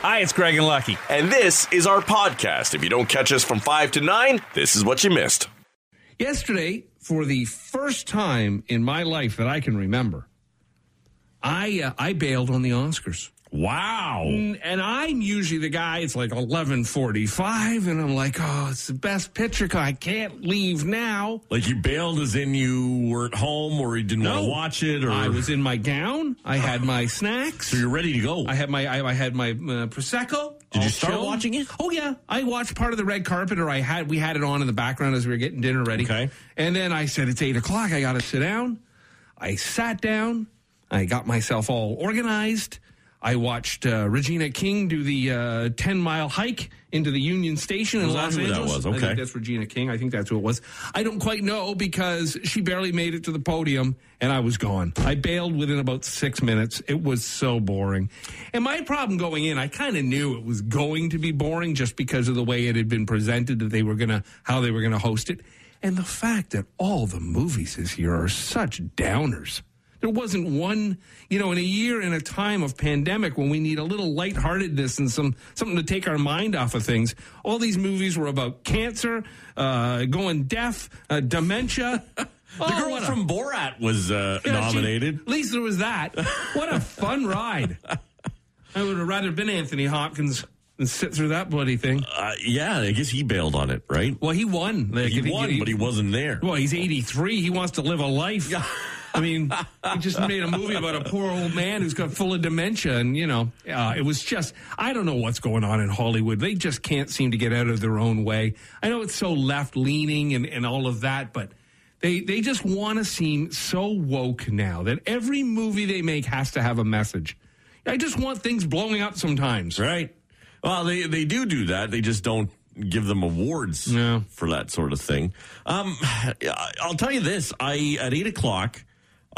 Hi, it's Craig and Lucky. And this is our podcast. If you don't catch us from 5 to 9, this is what you missed. Yesterday, for the first time in my life that I can remember, I uh, I bailed on the Oscars. Wow. And I'm usually the guy, it's like 1145, and I'm like, oh, it's the best picture. I can't leave now. Like you bailed as in you were at home or you didn't want to watch it or I was in my gown. I had my snacks. so you're ready to go. I had my I, I had my uh, prosecco. Did you start watching it? Oh yeah, I watched part of the red carpet, or I had we had it on in the background as we were getting dinner ready. Okay. and then I said it's eight o'clock. I got to sit down. I sat down. I got myself all organized. I watched uh, Regina King do the uh, ten mile hike into the Union Station in Los who that Angeles. was? I Okay. think that's Regina King. I think that's who it was. I don't quite know because she barely made it to the podium and I was gone. I bailed within about six minutes. It was so boring. And my problem going in, I kind of knew it was going to be boring just because of the way it had been presented that they were going to, how they were going to host it. And the fact that all the movies this year are such downers. There wasn't one, you know, in a year in a time of pandemic when we need a little lightheartedness and some something to take our mind off of things. All these movies were about cancer, uh, going deaf, uh, dementia. the Oh, girl what a- from Borat was uh, Yeah, she- nominated. at least there was that. What a fun ride! I would have rather been Anthony Hopkins and sit through that bloody thing. Uh, yeah, I guess he bailed on it, right? Well, he won. Like, He won, but he wasn't there. Well, he's 83. He wants to live a life. I mean, he just made a movie about a poor old man who's got full of dementia, and you know, uh, it was just I don't know what's going on in Hollywood. They just can't seem to get out of their own way. I know it's so left leaning and, and all of that, but they they just want to seem so woke now that every movie they make has to have a message. I just want things blowing up sometimes. Right. Well, they they do do that. They just don't give them awards No. for that sort of thing. Um, I'll tell you this: I at eight o'clock.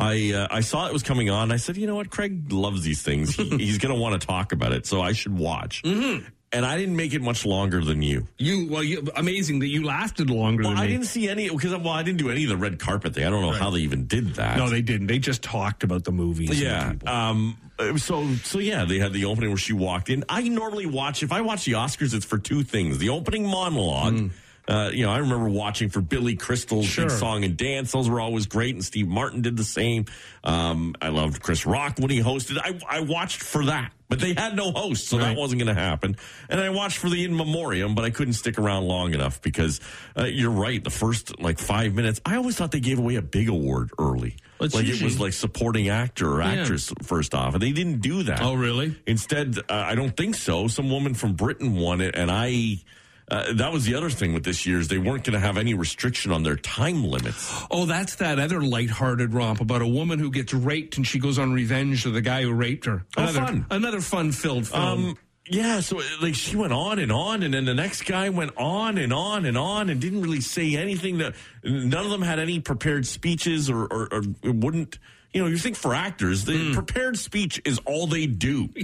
I uh, I saw it was coming on. I said, you know what, Craig loves these things. He, he's going to want to talk about it, so I should watch. Mm-hmm. And I didn't make it much longer than you. You well, you, amazing that you lasted longer Well, I me. didn't see any because well, I didn't do any of the red carpet thing. I don't know how they even did that. No, they didn't. They just talked about the movies. and the Yeah. Um. So so yeah, they had the opening where she walked in. I normally watch if I watch the Oscars, it's for two things: the opening monologue. Uh, you know, I remember watching for Billy Crystal's Sure. big song and dance; those were always great. And Steve Martin did the same. Um, I loved Chris Rock when he hosted. I I watched for that, but they had no host, so Right. that wasn't going to happen. And I watched for the in memoriam, but I couldn't stick around long enough because uh, you're right. The first like five minutes, I always thought they gave away a big award early. It's like it was like supporting actor or Yeah. actress first off, and they didn't do that. Oh, really? Instead, uh, I don't think so. Some woman from Britain won it, and I. Uh, that was the other thing with this year is they weren't going to have any restriction on their time limits. Oh, that's that other lighthearted romp about a woman who gets raped and she goes on revenge to the guy who raped her. Oh, Another, fun. Another fun-filled film. Um, yeah, so like she went on and on, and then the next guy went on and on and on, and didn't really say anything. That none of them had any prepared speeches, or, or, or wouldn't. You know, you think for actors, the hmm. prepared speech is all they do.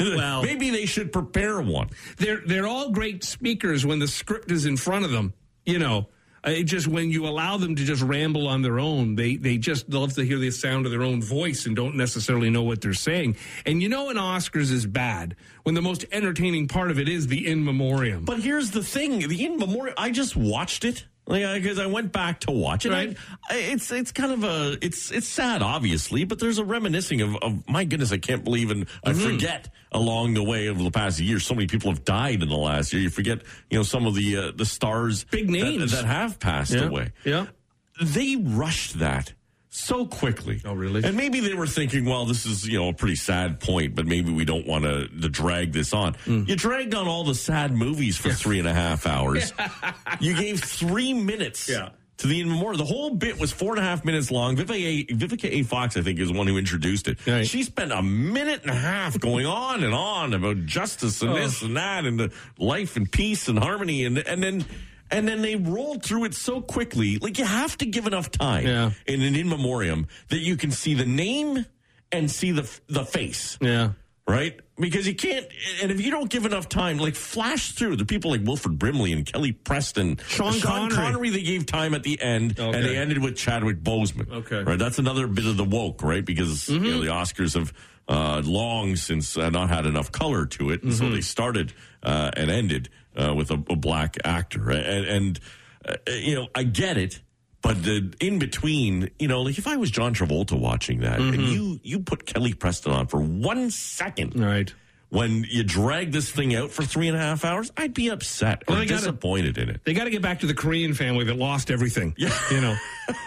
Well- maybe they should prepare one. they're they're all great speakers when the script is in front of them. You know, Uh, it just when you allow them to just ramble on their own, they they just love to hear the sound of their own voice and don't necessarily know what they're saying. And you know, an Oscars is bad when the most entertaining part of it is the in memoriam. But here's the thing: the in memoriam. I just watched it because I went back to watch it. Right. I, it's it's kind of a it's it's sad, obviously, but there's a reminiscing of, of my goodness, I can't believe and I Mm-hmm. forget along the way over the past year. So many people have died in the last year. You forget, you know, some of the uh, the stars, Big that- names. that, have passed yeah. away. Yeah. They rushed that. So quickly. Oh, really? And maybe they were thinking, well, this is, you know, a pretty sad point, but maybe we don't want to, drag this on. Mm. You dragged on all the sad movies for three and a half hours. you gave three minutes Yeah. to the in memoriam. The whole bit was four and a half minutes long. Vivica A. Vivica a. Fox, I think, is the one who introduced it. Right. She spent a minute and a half going on and on about justice and this and that and the life and peace and harmony and and then and then they rolled through it so quickly. Like you have to give enough time Yeah. in an in memoriam that you can see the name and see the the face Yeah. right? Because you can't, and if you don't give enough time, like flash through the people like Wilford Brimley and Kelly Preston, Sean Connery. they gave time at the end, and they ended with Chadwick Boseman. Okay. right? That's another bit of the woke, right? Because you know, mm-hmm. the Oscars have uh, long since uh, not had enough color to it, and so they started uh, and ended uh, with a, a black actor, and, and uh, you know, I get it. But the in between, you know, like if I was John Travolta watching that, and you you put Kelly Preston on for one second, Right. When you drag this thing out for three and a half hours, I'd be upset or Well, they gotta- disappointed in it. They got to get back to the Korean family that lost everything. Yeah. You know.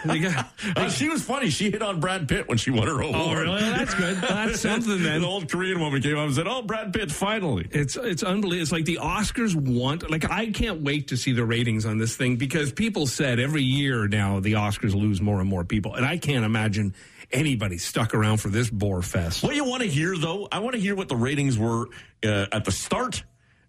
Got, Uh, she was funny. She hit on Brad Pitt when she won her award. oh, really? That's good. That's something then. An old Korean woman came up and said, "Oh, Brad Pitt, finally." It's it's unbelievable. It's like the Oscars want like I can't wait to see the ratings on this thing because people said every year now the Oscars lose more and more people, and I can't imagine anybody stuck around for this bore fest. What you want to hear, though, I want to hear what the ratings were uh, at the start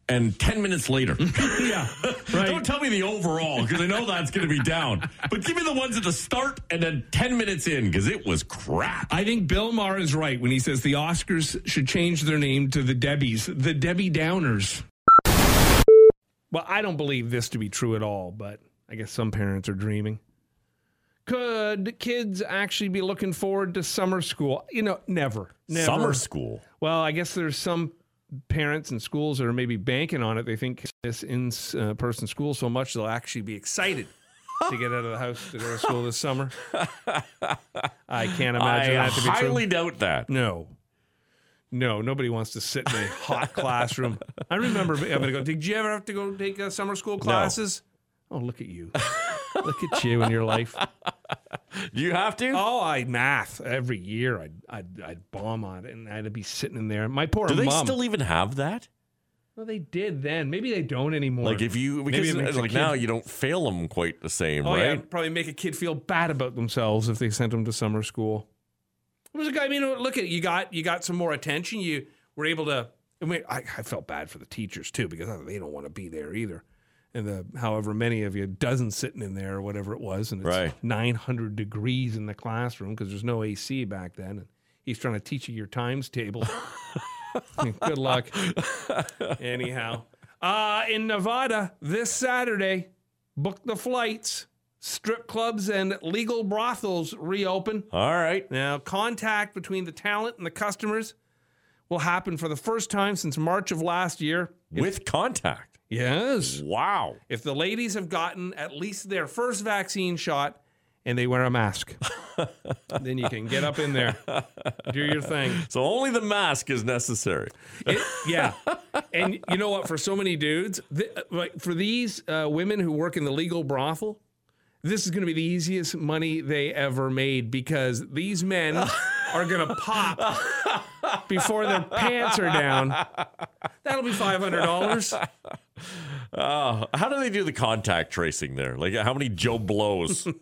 and 10 minutes later. yeah, right. Don't tell me the overall because I know that's going to be down. But give me the ones at the start and then 10 minutes in because it was crap. I think Bill Maher is right when he says the Oscars should change their name to the Debbies, the Debbie Downers. Well, I don't believe this to be true at all, but I guess some parents are dreaming. Could kids actually be looking forward to summer school? You know, never. Never. Summer school. Well, I guess there's some parents and schools that are maybe banking on it. They think this in uh, person school so much they'll actually be excited to get out of the house to go to school this summer. I can't imagine I that to be true. I highly doubt that. No. No, nobody wants to sit in a hot classroom. I remember having to go. Did you ever have to go take uh, summer school classes? Oh, look at you. look at you in your life. Do you have to? Oh, I math every year. I'd, I'd, I'd bomb on it, and I'd be sitting in there. My poor Do they mom. still even have that? well, they did then. Maybe they don't anymore. Like if you because it makes a like now you don't fail them quite the same, Oh right? yeah, probably make a kid feel bad about themselves if they sent them to summer school. It was a guy. I mean, look at you got you got some more attention. You were able to. I mean, I, I felt bad for the teachers too because oh, they don't want to be there either. And the however many of you, dozen sitting in there or whatever it was, and it's Right. 900 degrees in the classroom because there's no AC back then. And he's trying to teach you your times table. Good luck. Anyhow, uh, in Nevada this Saturday, book the flights. Strip clubs and legal brothels reopen. All right. Now, contact between the talent and the customers will happen for the first time since March of last year. With contact. Yes. Wow. If the ladies have gotten at least their first vaccine shot and they wear a mask, then you can get up in there, do your thing. So only the mask is necessary. It- yeah. And you know what? For so many dudes, th- like for these uh, women who work in the legal brothel, this is going to be the easiest money they ever made because these men are going to pop before their pants are down. That'll be $500. Oh, how do they do the contact tracing there? Like, how many Joe Blows are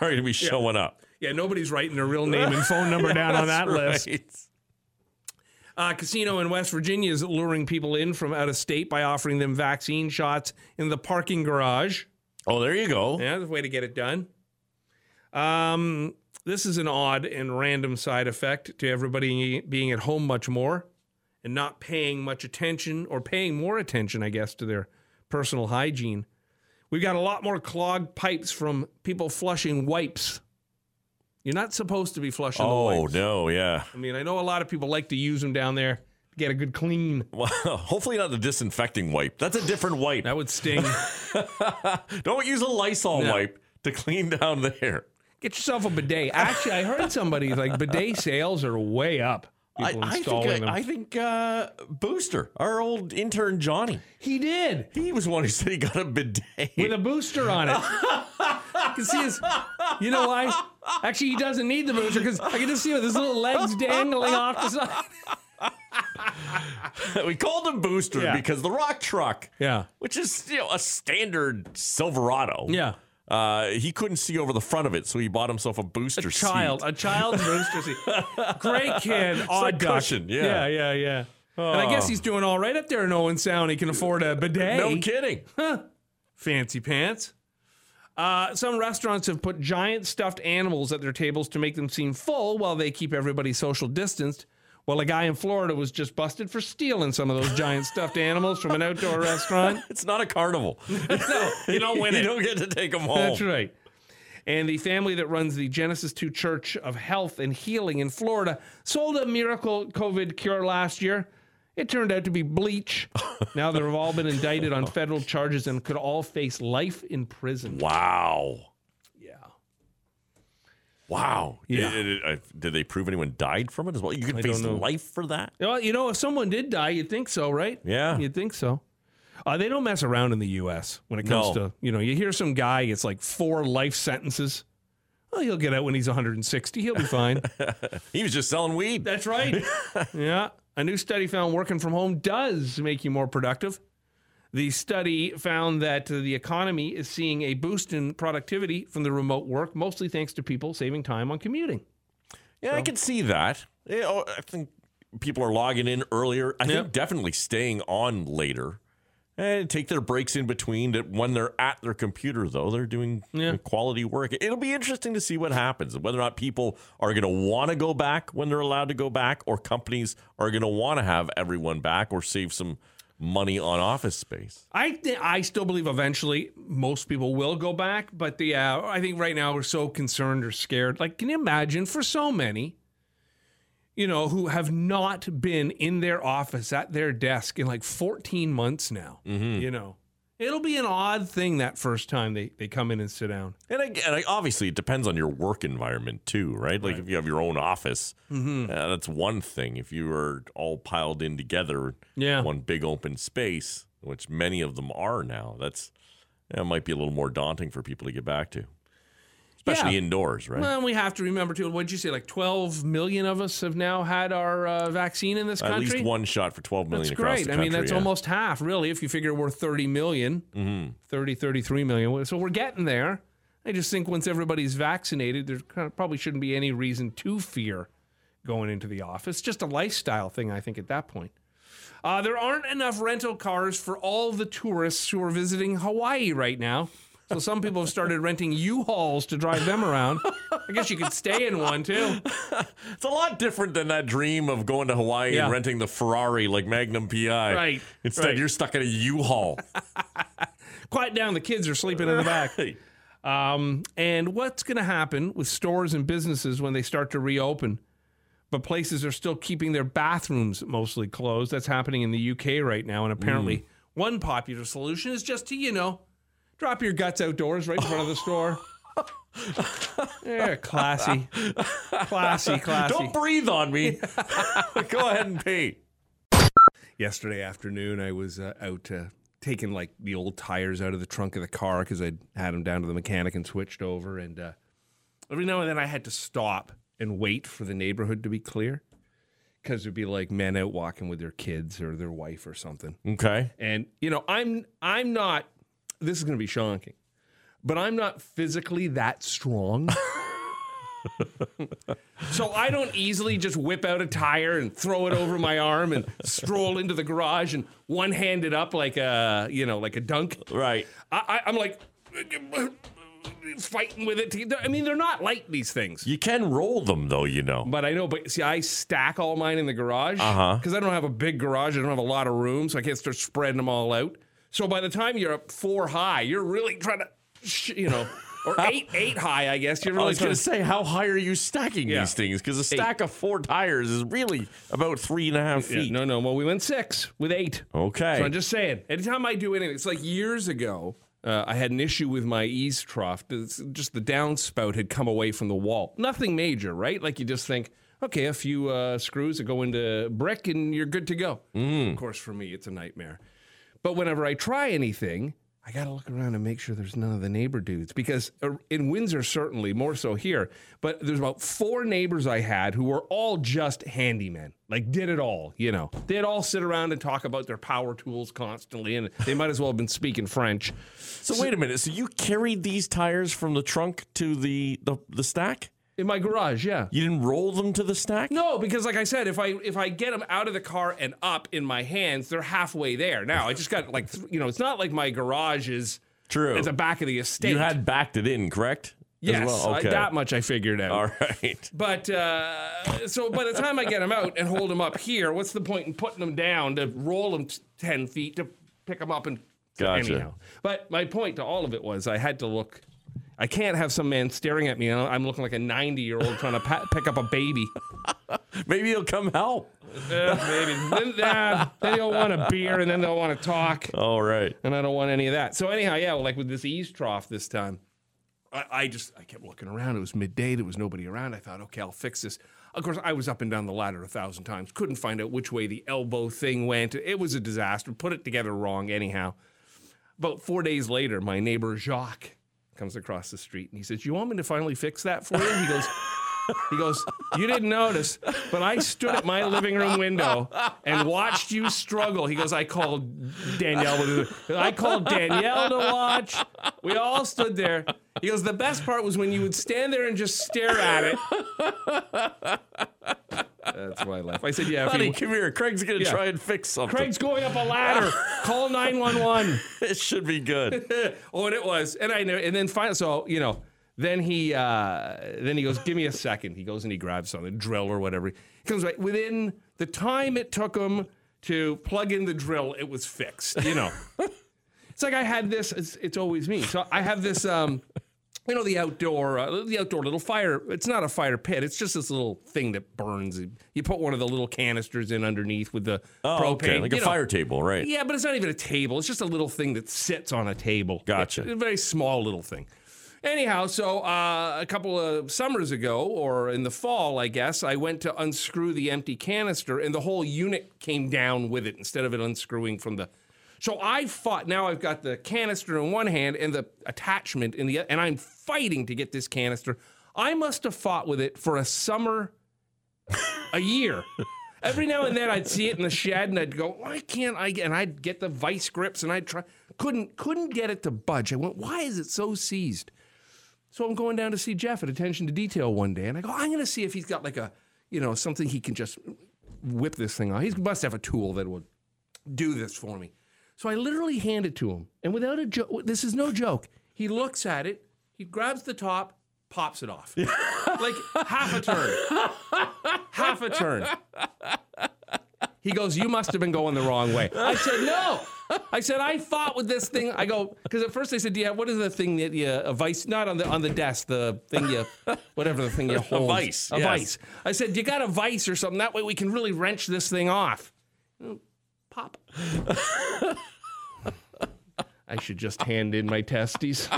going to be showing up? Yeah, nobody's writing their real name and phone number down on that That's list. Uh, casino in West Virginia is luring people in from out of state by offering them vaccine shots in the parking garage. Oh, there you go. Yeah, a way to get it done. Um, this is an odd and random side effect to everybody being at home much more and not paying much attention or paying more attention, I guess, to their personal hygiene. We've got a lot more clogged pipes from people flushing wipes. You're not supposed to be flushing the Oh, wipes. no, yeah. I mean, I know a lot of people like to use them down there to get a good clean. Well, hopefully not the disinfecting wipe. That's a different wipe. That would sting. Don't use a Lysol No. wipe to clean down there. Get yourself a bidet. Actually, I heard somebody like bidet sales are way up. I, I think, them. I think uh, Booster, our old intern Johnny, he did he was one who said he got a bidet. with a booster on it. I can see his. You know why? Actually, he doesn't need the booster because I can just see with his little legs dangling off the side. we called him Booster Yeah. because the rock truck, Yeah. which is you know a standard Silverado, Yeah. Uh, he couldn't see over the front of it, so he bought himself a booster Child, seat. a child's booster seat. Great kid, odd a duck. cushion, yeah. yeah, yeah, yeah. And I guess he's doing all right up there in Owen Sound. He can afford a bidet. No kidding. Huh. Fancy pants. Uh, some restaurants have put giant stuffed animals at their tables to make them seem full while they keep everybody social distanced. Well, a guy in Florida was just busted for stealing some of those giant stuffed animals from an outdoor restaurant. It's not a carnival. no, you don't win you it. don't get to take them home. That's right. And the family that runs the Genesis 2 Church of Health and Healing in Florida sold a miracle COVID cure last year. It turned out to be bleach. now they've all been indicted on federal charges and could all face life in prison. Wow. Wow. Yeah. It- it- uh, did they prove anyone died from it as well? You could I face life for that? Well, you know, if someone did die, you'd think so, right? Yeah. You'd think so. Uh, they don't mess around in the U.S. when it comes No. to, you know, you hear some guy gets like four life sentences. Well, he'll get out when he's 160. He'll be fine. He was just selling weed. That's right. yeah. A new study found working from home does make you more productive. The study found that uh, the economy is seeing a boost in productivity from the remote work, mostly thanks to people saving time on commuting. Yeah, I can see that. Oh, I think people are logging in earlier. I Yeah. think definitely staying on later. And take their breaks in between. That when they're at their computer, though, they're doing Yeah. quality work. It'll be interesting to see what happens, whether or not people are going to want to go back when they're allowed to go back, or companies are going to want to have everyone back or save some money on office space. I th- I still believe eventually most people will go back, but the uh, I think right now we're so concerned or scared. Like, can you imagine for so many, you know, who have not been in their office at their desk in like 14 months now? You know, it'll be an odd thing that first time they they come in and sit down. And, I, and I, obviously, it depends on your work environment too, right? Like if you have your own office, Mm-hmm. uh, that's one thing. If you are all piled in together, Yeah. one big open space, which many of them are now, that's that might be a little more daunting for people to get back to, especially Yeah. indoors, right? Well, we have to remember too. What'd you say? Like 12 million of us have now had our uh, vaccine in this country. At least one shot for 12 million That's across great. the I mean, that's yeah. almost half, really, if you figure we're 30 million, Mm-hmm. 30, 33 million. So we're getting there. I just think once everybody's vaccinated, there kind of probably shouldn't be any reason to fear going into the office. Just a lifestyle thing, I think, at that point. Uh, there aren't enough rental cars for all the tourists who are visiting Hawaii right now. So some people have started renting U-Hauls to drive them around. I guess you could stay in one too. It's a lot different than that dream of going to Hawaii Yeah. and renting the Ferrari like Magnum PI. Right, Instead, right. you're stuck in a U-Haul. Quiet down, the kids are sleeping in the back. Um, and what's going to happen with stores and businesses when they start to reopen? But places are still keeping their bathrooms mostly closed. That's happening in the UK right now. And apparently, one popular solution is just to, you know, drop your guts outdoors right in front of the store. yeah, classy. Classy, classy. Don't breathe on me. Go ahead and pee. yesterday afternoon i was uh, out uh, taking like the old tires out of the trunk of the car because i'd had them down to the mechanic and switched over and uh, every now and then i had to stop and wait for the neighborhood to be clear because there'd be like men out walking with their kids or their wife or something Okay. and you know i'm i'm not this is going to be shocking but i'm not physically that strong so i don't easily just whip out a tire and throw it over my arm and stroll into the garage and one hand it up like a you know like a dunk Right. I, i'm like fighting with it to, i mean they're not light these things You can roll them though, you know. but I know, but see, I stack all mine in the garage Uh-huh. because I don't have a big garage. I don't have a lot of room, so I can't start spreading them all out. So by the time you're up four high, you're really trying to, you know, or eight eight high, I guess. You're really I was trying going to say, how high are you stacking Yeah. these things? Because a stack of four tires is really about three and a half Yeah, feet. no, no. Well, we went six with eight. Okay. So I'm just saying, anytime I do anything, it's like years ago, uh, I had an issue with my eavestrough. It's just the downspout had come away from the wall. Nothing major, right? Like you just think, okay, a few uh, screws that go into brick and you're good to go. Of course, for me, it's a nightmare. But whenever I try anything, I got to look around and make sure there's none of the neighbor dudes because uh, in Windsor, certainly more so here, but there's about four neighbors I had who were all just handymen, like did it all, you know. They'd all sit around and talk about their power tools constantly, and they might as well have been speaking French. so wait a minute. So you carried these tires from the trunk to the, the, the stack? In my garage, yeah. You didn't roll them to the stack? No, because like I said, if I if I get them out of the car and up in my hands, they're halfway there. Now I just got like th- you know, it's not like my garage is True. at the back of the estate. You had backed it in, correct? Yes, well? I- Okay. that much I figured out. All right. But uh, so by the time I get them out and hold them up here, what's the point in putting them down to roll them t- 10 feet to pick them up and. Gotcha. Anyhow. But my point to all of it was I had to look. I can't have some man staring at me and I'm looking like a 90 year old trying to pa- pick up a baby. Maybe he'll come help. Uh, maybe. Then, uh, then they'll want a beer and then they'll want to talk. All right. and I don't want any of that. So anyhow, yeah, like with this eavestrough this time, I, I just I kept looking around. It was midday. There was nobody around. I thought, okay, I'll fix this. Of course, I was up and down the ladder a thousand times. Couldn't find out which way the elbow thing went. It was a disaster. Put it together wrong. Anyhow, about four days later, my neighbor Jacques comes across the street and he says, "You want me to finally fix that for you?" He goes. He goes, You didn't notice, but I stood at my living room window and watched you struggle. He goes, I called Danielle. I called Danielle to watch. We all stood there. He goes, The best part was when you would stand there and just stare at it. That's why I laughed. I said, Yeah, if Honey, you, come here. Craig's going to Yeah. try and fix something. Craig's going up a ladder. Call 911. it should be good. oh, and it was, and I know, and then finally, so you know, then he, uh, then he goes, "Give me a second. He goes and he grabs something, drill or whatever. He comes right within the time it took him to plug in the drill, it was fixed. You know, it's like I had this. It's, it's always me. So I have this. Um, you know the outdoor, uh, the outdoor little fire. It's not a fire pit. It's just this little thing that burns. You put one of the little canisters in underneath with the Oh, propane. okay. Like a know. fire table, right? Yeah, but it's not even a table. It's just a little thing that sits on a table. Gotcha. It's a very small little thing. Anyhow, so uh, a couple of summers ago, or in the fall, I guess, I went to unscrew the empty canister, and the whole unit came down with it instead of it unscrewing from the. So I fought. Now I've got the canister in one hand and the attachment in the, other, and I'm fighting to get this canister. I must have fought with it for a summer a year. Every now and then I'd see it in the shed and I'd go, why can't I get and I'd get the vice grips and I'd try couldn't couldn't get it to budge. I went, why is it so seized? So I'm going down to see Jeff at Attention to Detail one day and I go, I'm gonna see if he's got like a you know, something he can just whip this thing on. He must have a tool that would do this for me. So I literally hand it to him. And without a joke, this is no joke. He looks at it, he grabs the top, pops it off. like half a turn. half a turn. He goes, You must have been going the wrong way. I said, No. I said, I fought with this thing. I go, because at first they said, Yeah, what is the thing that you, a vice, not on the on the desk, the thing you, whatever the thing you hold. A vice, A yes. vice. I said, You got a vice or something. That way we can really wrench this thing off. Pop. I should just hand in my testes.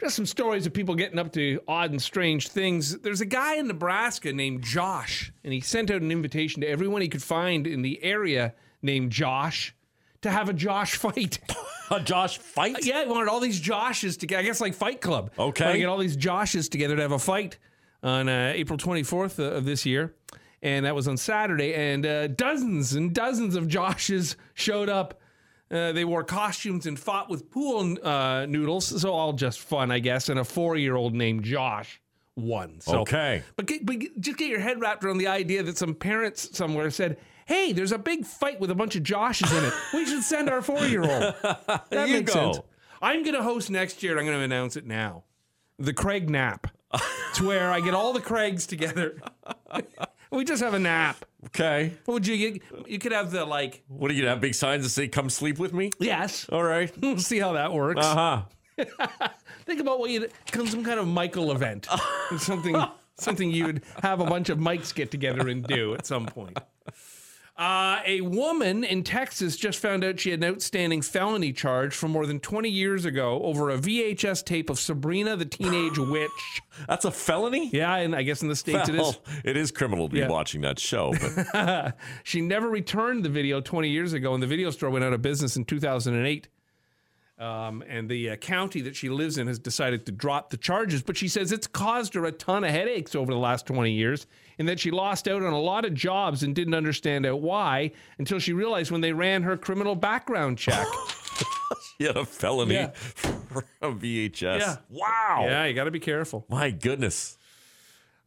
Just some stories of people getting up to odd and strange things. There's a guy in Nebraska named Josh, and he sent out an invitation to everyone he could find in the area named Josh to have a Josh fight. A Josh fight? yeah, he wanted all these Joshes together. I guess like Fight Club. Okay. Wanted to get all these Joshes together to have a fight on uh, April 24th of this year. And that was on Saturday. And uh, dozens and dozens of Joshes showed up. Uh, they wore costumes and fought with pool uh, noodles. So all just fun, I guess. And a four year old named Josh won. So, Okay. But, get, but get- just get your head wrapped around the idea that some parents somewhere said, Hey, there's a big fight with a bunch of Joshes in it. We should send our four year old. That makes go. sense. I'm going to host next year. I'm going to announce it now. The Craig Nap. it's where I get all the Craigs together. we just have a nap. Okay. What would you get? You could have the like, What are you to have big signs that say, come sleep with me? yes. All right. We'll see how that works. Uh huh. Think about what you come some kind of Michael event. something something you'd have a bunch of mics get together and do at some point. Uh, a woman in Texas just found out she had an outstanding felony charge from more than 20 years ago over a VHS tape of Sabrina the Teenage Witch. That's a felony? Yeah, and I guess in the States it is. It is criminal to Yeah. be watching that show. But She never returned the video 20 years ago, and the video store went out of business in 2008. Um, and the uh, county that she lives in has decided to drop the charges, but she says it's caused her a ton of headaches over the last 20 years, and that she lost out on a lot of jobs and didn't understand out why until she realized when they ran her criminal background check. she had a felony Yeah. for a VHS. Yeah. Wow. yeah, you got to be careful. My goodness.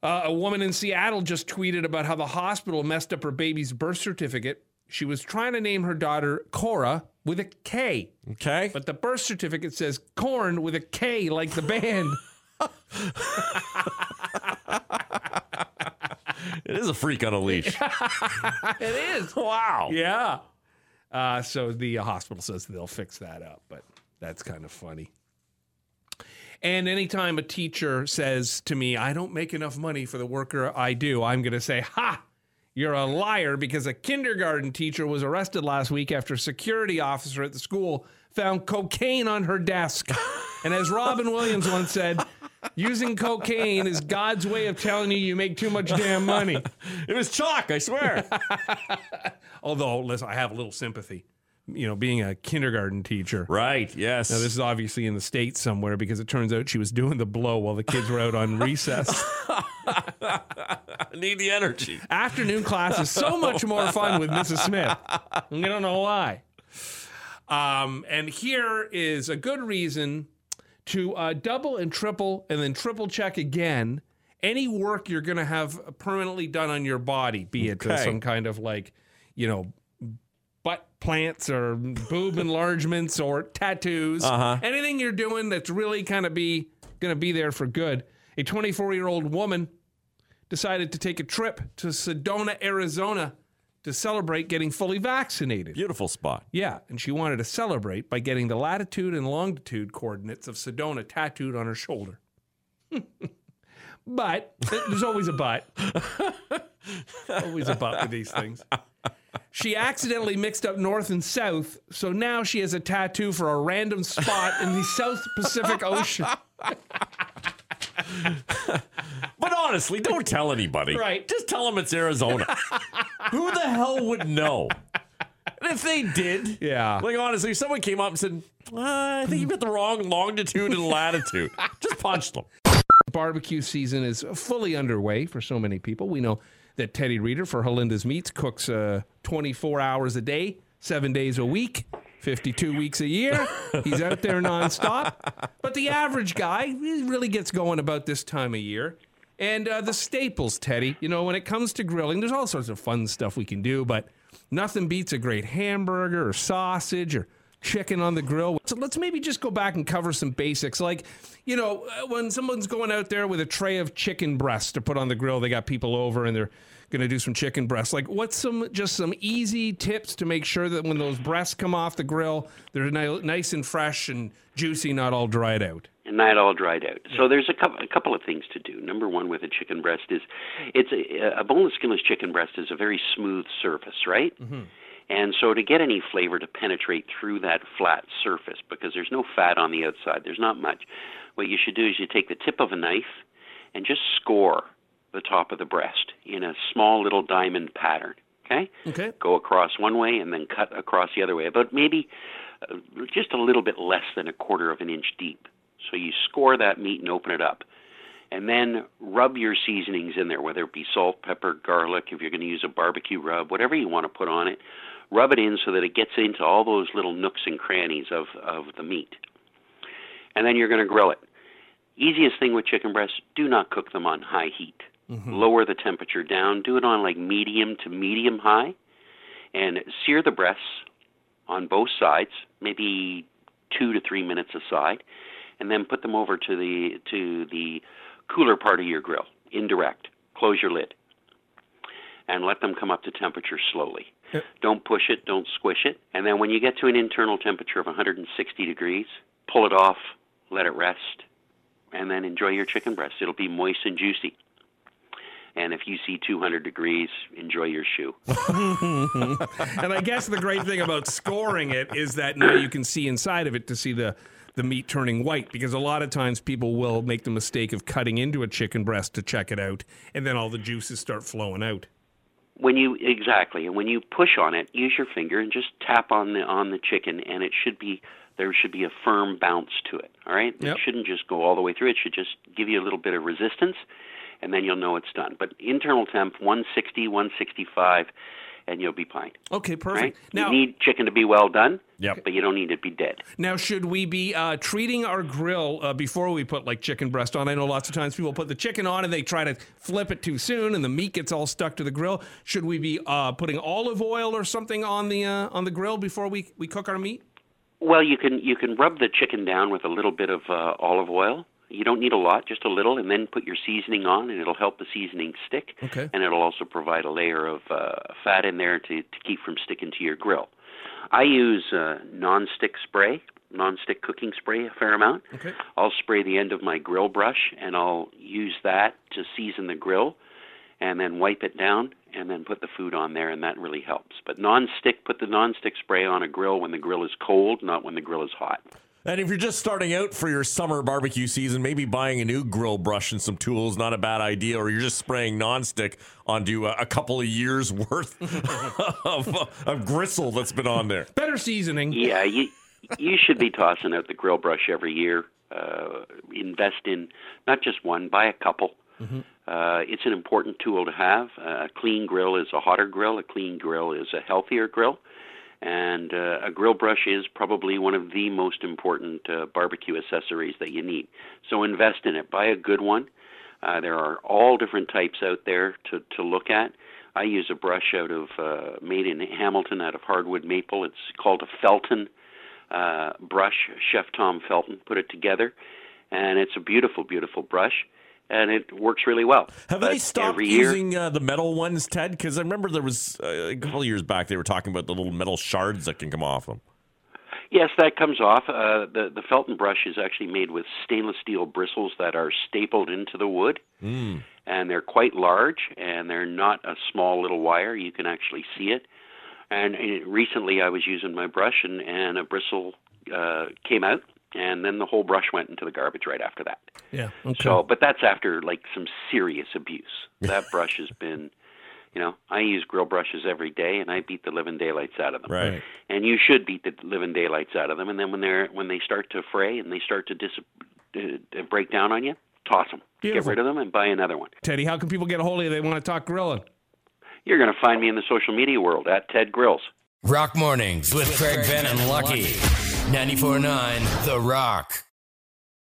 Uh, a woman in Seattle just tweeted about how the hospital messed up her baby's birth certificate She was trying to name her daughter Cora with a K, Okay. but the birth certificate says Korn with a K like the band. It is a freak on a leash. it is. wow. Yeah. Uh, so the uh, hospital says they'll fix that up, but that's kind of funny. And anytime a teacher says to me, I don't make enough money for the worker I do, I'm going to say, Ha, you're a liar because a kindergarten teacher was arrested last week after a security officer at the school found cocaine on her desk. and as Robin Williams once said, using cocaine is God's way of telling you you make too much damn money. It was chalk, I swear. Although, listen, I have a little sympathy. You know, being a kindergarten teacher. right. Yes. Now, this is obviously in the States somewhere because it turns out she was doing the blow while the kids were out on recess. I need the energy. Afternoon class is so much more fun with Mrs. Smith. I don't know why. Um, and here is a good reason to uh, double and triple and then triple check again any work you're going to have permanently done on your body, be it uh, Okay. some kind of like, you know, butt plants or boob enlargements or tattoos. Uh-huh. Anything you're doing that's really kind of be going to be there for good. A 24 year old woman decided to take a trip to Sedona, Arizona to celebrate getting fully vaccinated. Beautiful spot. Yeah, and she wanted to celebrate by getting the latitude and longitude coordinates of Sedona tattooed on her shoulder. but there's always a but. always a but with these things. She accidentally mixed up north and south, so now she has a tattoo for a random spot in the South Pacific Ocean. But honestly, don't tell anybody. Right. Just tell them it's Arizona. Who the hell would know? And if they did, Yeah. like honestly, if someone came up and said, uh, "I think you've got the wrong longitude and latitude," just punch them. barbecue season is fully underway for so many people. We know that Teddy Reader for Helinda's Meats cooks uh, 24 hours a day, seven days a week, 52 weeks a year. He's out there nonstop. But the average guy really gets going about this time of year. And uh, the staples, Teddy, you know, when it comes to grilling, there's all sorts of fun stuff we can do, but nothing beats a great hamburger or sausage or chicken on the grill. So let's maybe just go back and cover some basics. Like, you know, uh, when someone's going out there with a tray of chicken breasts to put on the grill, they got people over and they're going to do some chicken breasts. Like, what's some just some easy tips to make sure that when those breasts come off the grill, they're ni- nice and fresh and juicy, not all dried out? and not all dried out. So there's a couple, a couple of things to do. Number one with a chicken breast is it's a, a boneless skinless chicken breast is a very smooth surface, right? Mm-hmm. And so to get any flavor to penetrate through that flat surface, because there's no fat on the outside, there's not much. What you should do is you take the tip of a knife and just score the top of the breast in a small little diamond pattern. Okay Okay. go across one way and then cut across the other way, but maybe uh, just a little bit less than a quarter of an inch deep. So you score that meat and open it up. And then rub your seasonings in there, whether it be salt, pepper, garlic, if you're going to use a barbecue rub, whatever you want to put on it. Rub it in so that it gets into all those little nooks and crannies of, of the meat. And then you're going to grill it. Easiest thing with chicken breasts, do not cook them on high heat. Mm-hmm. Lower the temperature down. Do it on like medium to medium high. And sear the breasts on both sides, maybe two to three minutes aside, and then put them over to the to the cooler part of your grill, indirect. Close your lid, and let them come up to temperature slowly. Don't push it, don't squish it, and then when you get to an internal temperature of 160 degrees, pull it off, let it rest, and then enjoy your chicken breast. It'll be moist and juicy. And if you see 200 degrees, enjoy your shoe. and I guess the great thing about scoring it is that now you can see inside of it to see the the meat turning white because a lot of times people will make the mistake of cutting into a chicken breast to check it out and then all the juices start flowing out. when you exactly and when you push on it use your finger and just tap on the on the chicken and it should be there should be a firm bounce to it all right Yep. it shouldn't just go all the way through it should just give you a little bit of resistance and then you'll know it's done but internal temp 160 165 and you'll be fine. Okay, Right? perfect. Now, you need chicken to be well done, Yep. but you don't need it to be dead. now should we be uh, treating our grill uh, before we put like chicken breast on? I know lots of times people put the chicken on and they try to flip it too soon, and the meat gets all stuck to the grill. Should we be uh, putting olive oil or something on the uh, on the grill before we, we cook our meat? Well, you can you can rub the chicken down with a little bit of uh, olive oil. You don't need a lot, just a little, and then put your seasoning on, and it'll help the seasoning stick. Okay. And it'll also provide a layer of uh, fat in there to to keep from sticking to your grill. I use uh, non-stick spray, non-stick cooking spray, a fair amount. Okay. I'll spray the end of my grill brush, and I'll use that to season the grill, and then wipe it down, and then put the food on there, and that really helps. But non-stick, put the non-stick spray on a grill when the grill is cold, not when the grill is hot. And if you're just starting out for your summer barbecue season, maybe buying a new grill brush and some tools not a bad idea. Or you're just spraying nonstick onto a, a couple of years worth of, of gristle that's been on there. Better seasoning. Yeah, you you should be tossing out the grill brush every year. Uh, invest in not just one, buy a couple. Uh, it's an important tool to have. Uh, a clean grill is a hotter grill. A clean grill is a healthier grill. And uh, a grill brush is probably one of the most important uh, barbecue accessories that you need. So invest in it. Buy a good one. Uh, there are all different types out there to, to look at. I use a brush out of uh, made in Hamilton out of hardwood maple. It's called a Felton uh, brush. Chef Tom Felton put it together, and it's a beautiful, beautiful brush, and it works really well. Have But they stopped using uh, the metal ones, Ted? Because I remember there was uh, a couple of years back they were talking about the little metal shards that can come off them. Yes, that comes off. Uh, the the Felton brush is actually made with stainless steel bristles that are stapled into the wood, Hmm. and they're quite large, and they're not a small little wire. You can actually see it. And recently, I was using my brush, and and a bristle uh, came out, and then the whole brush went into the garbage right after that. Yeah. Okay. So, but that's after like some serious abuse. That brush has been, you know, I use grill brushes every day, and I beat the living daylights out of them. Right. And you should beat the living daylights out of them. And then when they're when they start to fray and they start to dis uh, break down on you, toss them, Beautiful. get rid of them, and buy another one. Teddy, how can people get a hold of you? They want to talk grilling. You're going to find me in the social media world at Ted Grills. Rock Mornings with Craig Ben and Lucky. 94.9 The Rock.